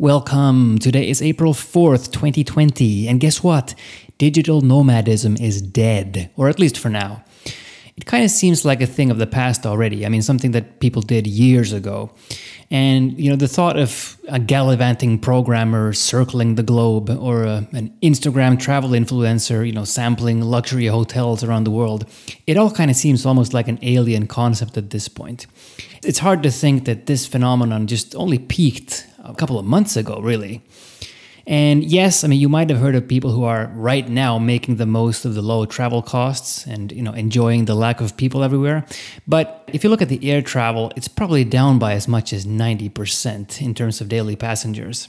Welcome. Today is April 4th, 2020. And guess what? Digital nomadism is dead, or at least for now. It kind of seems like a thing of the past already. I mean, something that people did years ago. And, you know, the thought of a gallivanting programmer circling the globe or a, an Instagram travel influencer, you know, sampling luxury hotels around the world, it all kind of seems almost like an alien concept at this point. It's hard to think that this phenomenon just only peaked a couple of months ago, really. And yes, I mean you might have heard of people who are right now making the most of the low travel costs and you know enjoying the lack of people everywhere. But if you look at the air travel, it's probably down by as much as 90% in terms of daily passengers.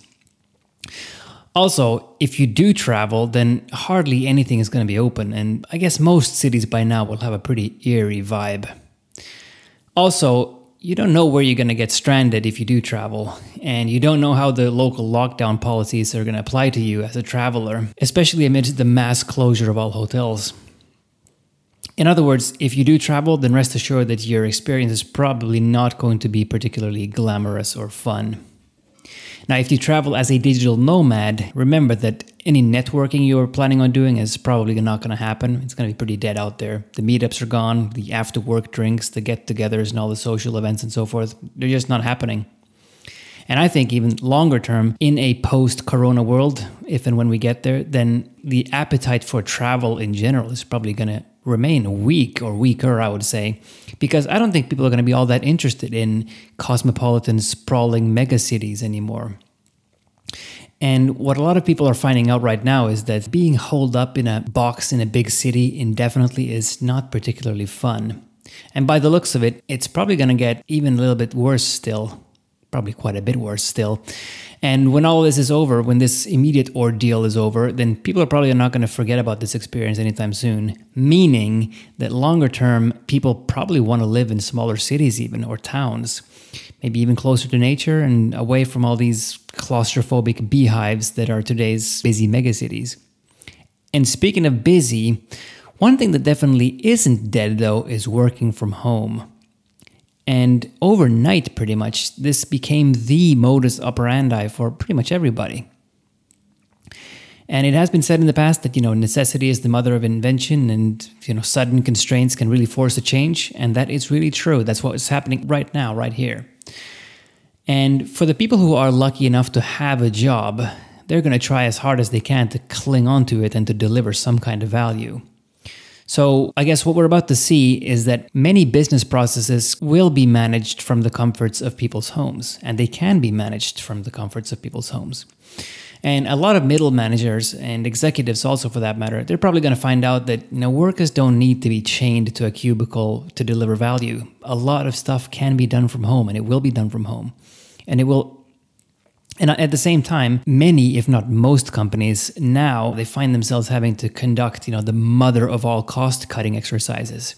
Also, if you do travel, then hardly anything is going to be open, and I guess most cities by now will have a pretty eerie vibe. Also, you don't know where you're going to get stranded if you do travel, and you don't know how the local lockdown policies are going to apply to you as a traveler, especially amidst the mass closure of all hotels. In other words, if you do travel, then rest assured that your experience is probably not going to be particularly glamorous or fun. Now, if you travel as a digital nomad, remember that any networking you're planning on doing is probably not going to happen. It's going to be pretty dead out there. The meetups are gone, the after work drinks, the get togethers, and all the social events and so forth, they're just not happening. And I think even longer term, in a post corona world, if and when we get there, then the appetite for travel in general is probably going to remain weak or weaker, I would say, because I don't think people are going to be all that interested in cosmopolitan, sprawling megacities anymore. And what a lot of people are finding out right now is that being holed up in a box in a big city indefinitely is not particularly fun. And by the looks of it, it's probably going to get even a little bit worse still probably quite a bit worse still. And when all this is over, when this immediate ordeal is over, then people are probably not going to forget about this experience anytime soon. Meaning that longer term, people probably want to live in smaller cities, even or towns, maybe even closer to nature and away from all these claustrophobic beehives that are today's busy megacities. And speaking of busy, one thing that definitely isn't dead though is working from home. And overnight, pretty much, this became the modus operandi for pretty much everybody. And it has been said in the past that you know necessity is the mother of invention, and you know sudden constraints can really force a change, and that is really true. That's what is happening right now, right here. And for the people who are lucky enough to have a job, they're going to try as hard as they can to cling onto it and to deliver some kind of value. So, I guess what we're about to see is that many business processes will be managed from the comforts of people's homes, and they can be managed from the comforts of people's homes. And a lot of middle managers and executives, also for that matter, they're probably going to find out that you know, workers don't need to be chained to a cubicle to deliver value. A lot of stuff can be done from home, and it will be done from home. And it will and at the same time, many, if not most companies now, they find themselves having to conduct, you know, the mother of all cost cutting exercises.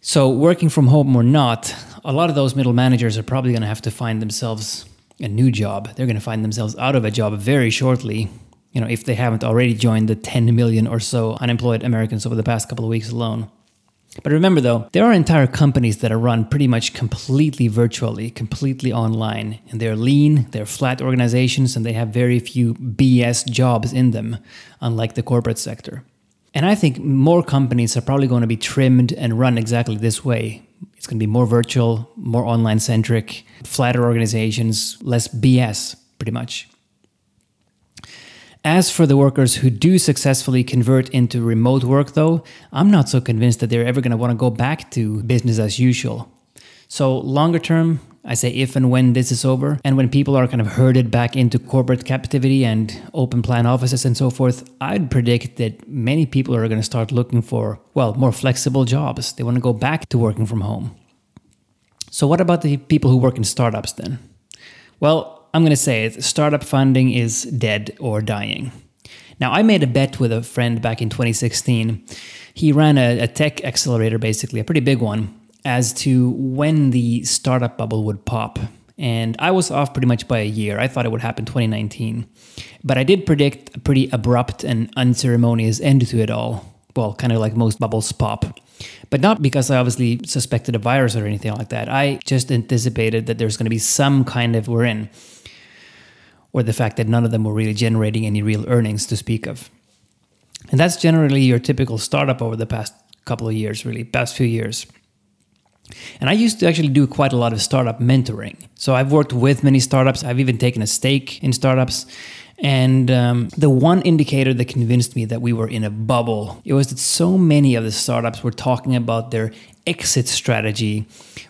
So working from home or not, a lot of those middle managers are probably going to have to find themselves a new job. They're going to find themselves out of a job very shortly, you know, if they haven't already joined the 10 million or so unemployed Americans over the past couple of weeks alone. But remember though, there are entire companies that are run pretty much completely virtually, completely online, and they're lean, they're flat organizations, and they have very few BS jobs in them, unlike the corporate sector. And I think more companies are probably going to be trimmed and run exactly this way. It's going to be more virtual, more online centric, flatter organizations, less BS, pretty much. As for the workers who do successfully convert into remote work, though, I'm not so convinced that they're ever going to want to go back to business as usual. So, longer term, I say if and when this is over, and when people are kind of herded back into corporate captivity and open plan offices and so forth, I'd predict that many people are going to start looking for, well, more flexible jobs. They want to go back to working from home. So, what about the people who work in startups then? Well, I'm going to say it startup funding is dead or dying. Now, I made a bet with a friend back in 2016. He ran a, a, tech accelerator, basically, a pretty big one, as to when the startup bubble would pop. And I was off pretty much by a year. I thought it would happen 2019. But I did predict a pretty abrupt and unceremonious end to it all. Well, kind of like most bubbles pop. But not because I obviously suspected a virus or anything like that. I just anticipated that there's going to be some kind of, we're in or the fact that none of them were really generating any real earnings to speak of. And that's generally your typical startup over the past couple of years, really, past few years. And I used to actually do quite a lot of startup mentoring. So I've worked with many startups. I've even taken a stake in startups. And um, the one indicator that convinced me that we were in a bubble, it was that so many of the startups were talking about their exit strategy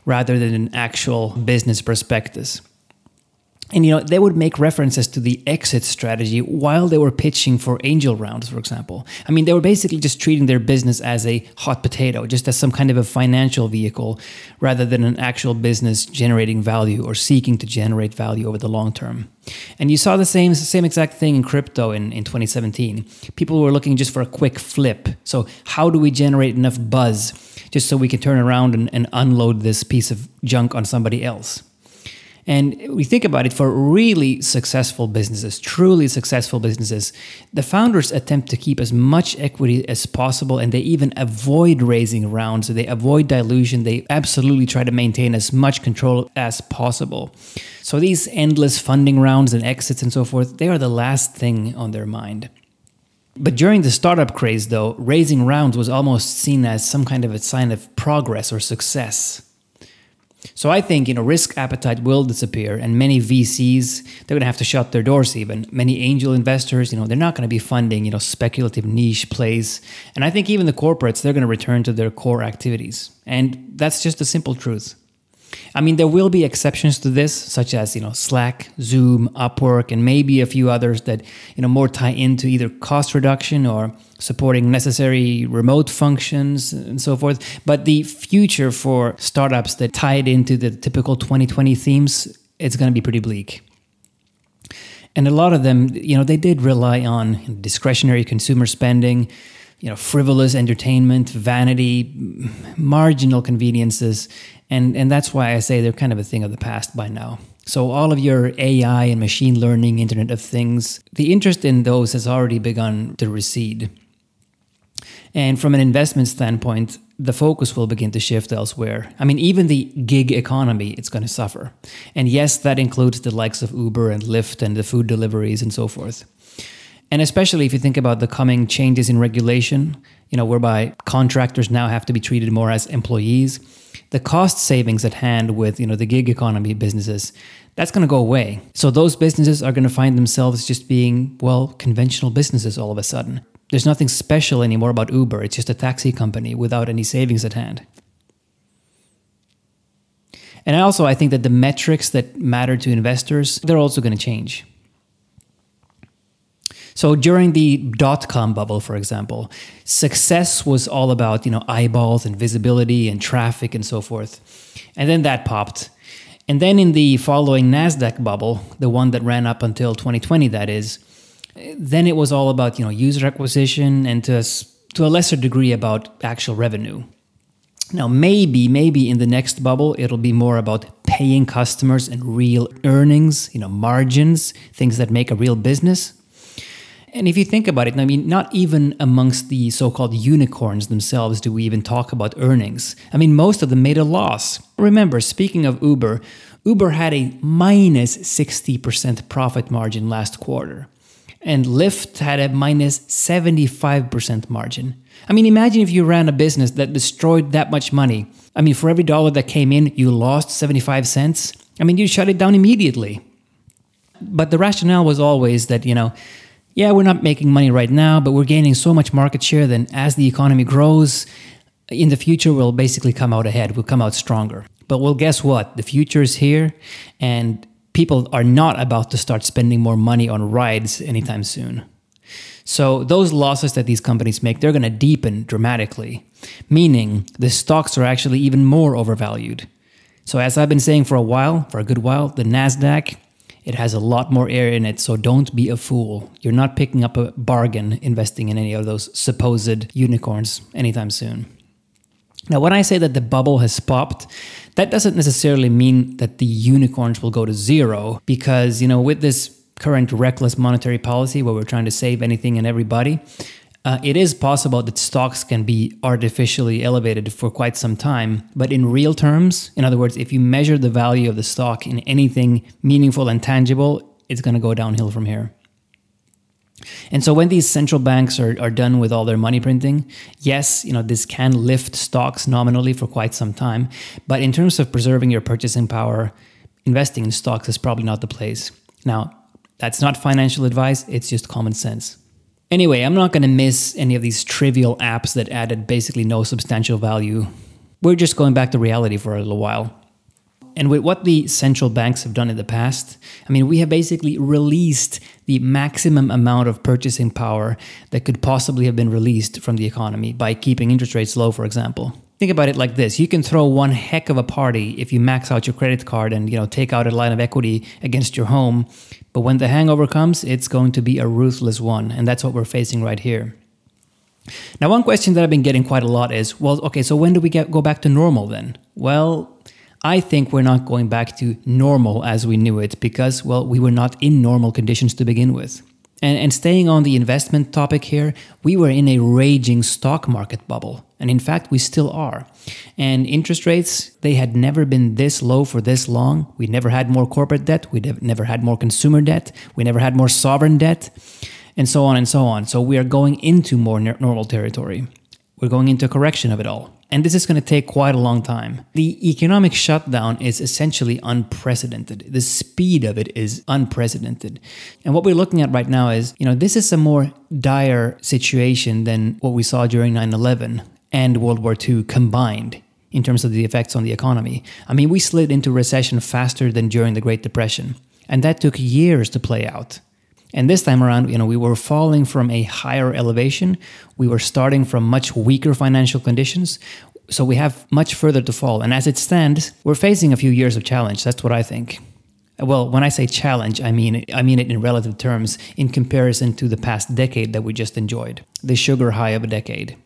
rather than an actual business prospectus. And you know, they would make references to the exit strategy while they were pitching for angel rounds, for example. I mean, they were basically just treating their business as a hot potato, just as some kind of a financial vehicle rather than an actual business generating value or seeking to generate value over the long term. And you saw the same same exact thing in crypto in, in 2017. People were looking just for a quick flip. So how do we generate enough buzz just so we can turn around and, and unload this piece of junk on somebody else? And we think about it for really successful businesses, truly successful businesses, the founders attempt to keep as much equity as possible and they even avoid raising rounds. They avoid dilution. They absolutely try to maintain as much control as possible. So these endless funding rounds and exits and so forth, they are the last thing on their mind. But during the startup craze, though, raising rounds was almost seen as some kind of a sign of progress or success. So I think you know risk appetite will disappear, and many VCs they're going to have to shut their doors. Even many angel investors, you know, they're not going to be funding you know speculative niche plays, and I think even the corporates they're going to return to their core activities, and that's just a simple truth. I mean, there will be exceptions to this, such as you know Slack, Zoom, Upwork, and maybe a few others that you know more tie into either cost reduction or supporting necessary remote functions and so forth. But the future for startups that tie it into the typical 2020 themes, it's going to be pretty bleak. And a lot of them, you know, they did rely on discretionary consumer spending you know frivolous entertainment vanity marginal conveniences and and that's why i say they're kind of a thing of the past by now so all of your ai and machine learning internet of things the interest in those has already begun to recede and from an investment standpoint the focus will begin to shift elsewhere. I mean, even the gig economy, it's going to suffer. And yes, that includes the likes of Uber and Lyft and the food deliveries and so forth. And especially if you think about the coming changes in regulation, you know, whereby contractors now have to be treated more as employees, the cost savings at hand with, you know, the gig economy businesses, that's going to go away. So those businesses are going to find themselves just being, well, conventional businesses all of a sudden. There's nothing special anymore about Uber. It's just a taxi company without any savings at hand. And also, I think that the metrics that matter to investors, they're also going to change. So during the dot com bubble, for example, success was all about, you know, eyeballs and visibility and traffic and so forth. And then that popped. And then in the following NASDAQ bubble, the one that ran up until 2020, that is, then it was all about, you know, user acquisition and to, to a lesser degree about actual revenue. Now, maybe, maybe in the next bubble, it'll be more about paying customers and real earnings, you know, margins, things that make a real business. And if you think about it, I mean, not even amongst the so called unicorns themselves do we even talk about earnings. I mean, most of them made a loss. Remember, speaking of Uber, Uber had a minus 60% profit margin last quarter, and Lyft had a minus 75% margin. I mean, imagine if you ran a business that destroyed that much money. I mean, for every dollar that came in, you lost 75 cents. I mean, you shut it down immediately. But the rationale was always that, you know, yeah, we're not making money right now, but we're gaining so much market share that as the economy grows, in the future, we'll basically come out ahead. We'll come out stronger. But well, guess what? The future is here, and people are not about to start spending more money on rides anytime soon. So those losses that these companies make, they're going to deepen dramatically, meaning the stocks are actually even more overvalued. So as I've been saying for a while, for a good while, the Nasdaq it has a lot more air in it, so don't be a fool. You're not picking up a bargain investing in any of those supposed unicorns anytime soon. Now, when I say that the bubble has popped, that doesn't necessarily mean that the unicorns will go to zero because, you know, with this current reckless monetary policy where we're trying to save anything and everybody, uh, it is possible that stocks can be artificially elevated for quite some time, but in real terms, in other words, if you measure the value of the stock in anything meaningful and tangible, it's going to go downhill from here. And so when these central banks are, are done with all their money printing, yes, you know, this can lift stocks nominally for quite some time. But in terms of preserving your purchasing power, investing in stocks is probably not the place. Now, that's not financial advice, it's just common sense. Anyway, I'm not going to miss any of these trivial apps that added basically no substantial value. We're just going back to reality for a little while. And with what the central banks have done in the past, I mean, we have basically released the maximum amount of purchasing power that could possibly have been released from the economy by keeping interest rates low, for example. Think about it like this. You can throw one heck of a party if you max out your credit card and, you know, take out a line of equity against your home, but when the hangover comes, it's going to be a ruthless one, and that's what we're facing right here. Now, one question that I've been getting quite a lot is, well, okay, so when do we get go back to normal then? Well, I think we're not going back to normal as we knew it because, well, we were not in normal conditions to begin with. And, and staying on the investment topic here, we were in a raging stock market bubble. And in fact, we still are. And interest rates, they had never been this low for this long. We never had more corporate debt. We never had more consumer debt. We never had more sovereign debt, and so on and so on. So we are going into more normal territory. We're going into a correction of it all. And this is going to take quite a long time. The economic shutdown is essentially unprecedented. The speed of it is unprecedented. And what we're looking at right now is, you know, this is a more dire situation than what we saw during 9 11 and World War II combined in terms of the effects on the economy. I mean, we slid into recession faster than during the Great Depression. And that took years to play out. And this time around, you know, we were falling from a higher elevation. We were starting from much weaker financial conditions. So we have much further to fall. And as it stands, we're facing a few years of challenge. That's what I think. Well, when I say challenge, I mean I mean it in relative terms in comparison to the past decade that we just enjoyed. The sugar high of a decade.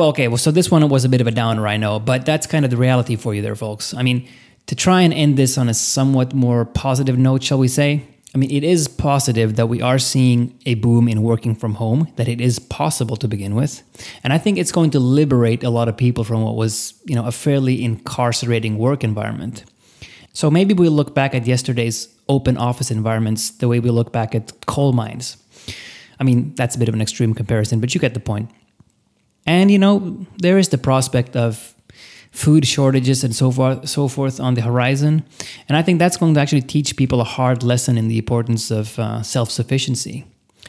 Well, okay, well so this one was a bit of a downer, I know, but that's kind of the reality for you there, folks. I mean, to try and end this on a somewhat more positive note, shall we say? I mean, it is positive that we are seeing a boom in working from home, that it is possible to begin with. And I think it's going to liberate a lot of people from what was, you know, a fairly incarcerating work environment. So maybe we'll look back at yesterday's open office environments the way we look back at coal mines. I mean, that's a bit of an extreme comparison, but you get the point. And, you know, there is the prospect of food shortages and so forth, so forth on the horizon. And I think that's going to actually teach people a hard lesson in the importance of uh, self sufficiency.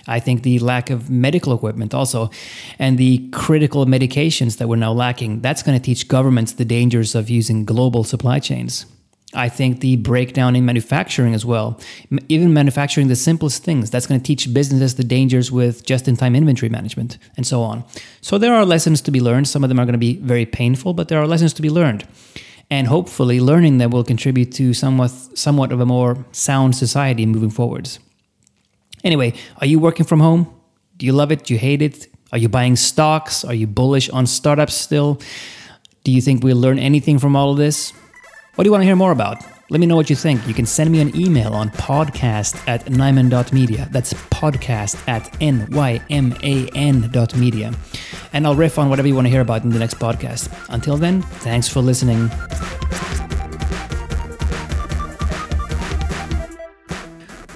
I think the lack of medical equipment also and the critical medications that we're now lacking, that's going to teach governments the dangers of using global supply chains. I think the breakdown in manufacturing as well, even manufacturing the simplest things, that's going to teach businesses the dangers with just in time inventory management and so on. So there are lessons to be learned. Some of them are going to be very painful, but there are lessons to be learned. And hopefully, learning them will contribute to somewhat, somewhat of a more sound society moving forwards. Anyway, are you working from home? Do you love it? Do you hate it? Are you buying stocks? Are you bullish on startups still? Do you think we'll learn anything from all of this? What do you want to hear more about? Let me know what you think. You can send me an email on podcast at nyman.media. That's podcast at N-Y-M-A-N.media. And I'll riff on whatever you want to hear about in the next podcast. Until then, thanks for listening.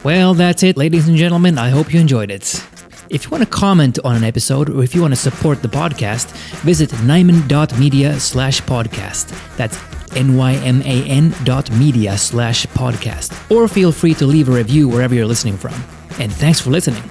Well, that's it, ladies and gentlemen. I hope you enjoyed it. If you want to comment on an episode or if you want to support the podcast, visit nyman.media slash podcast. That's nyman.media slash podcast. Or feel free to leave a review wherever you're listening from. And thanks for listening.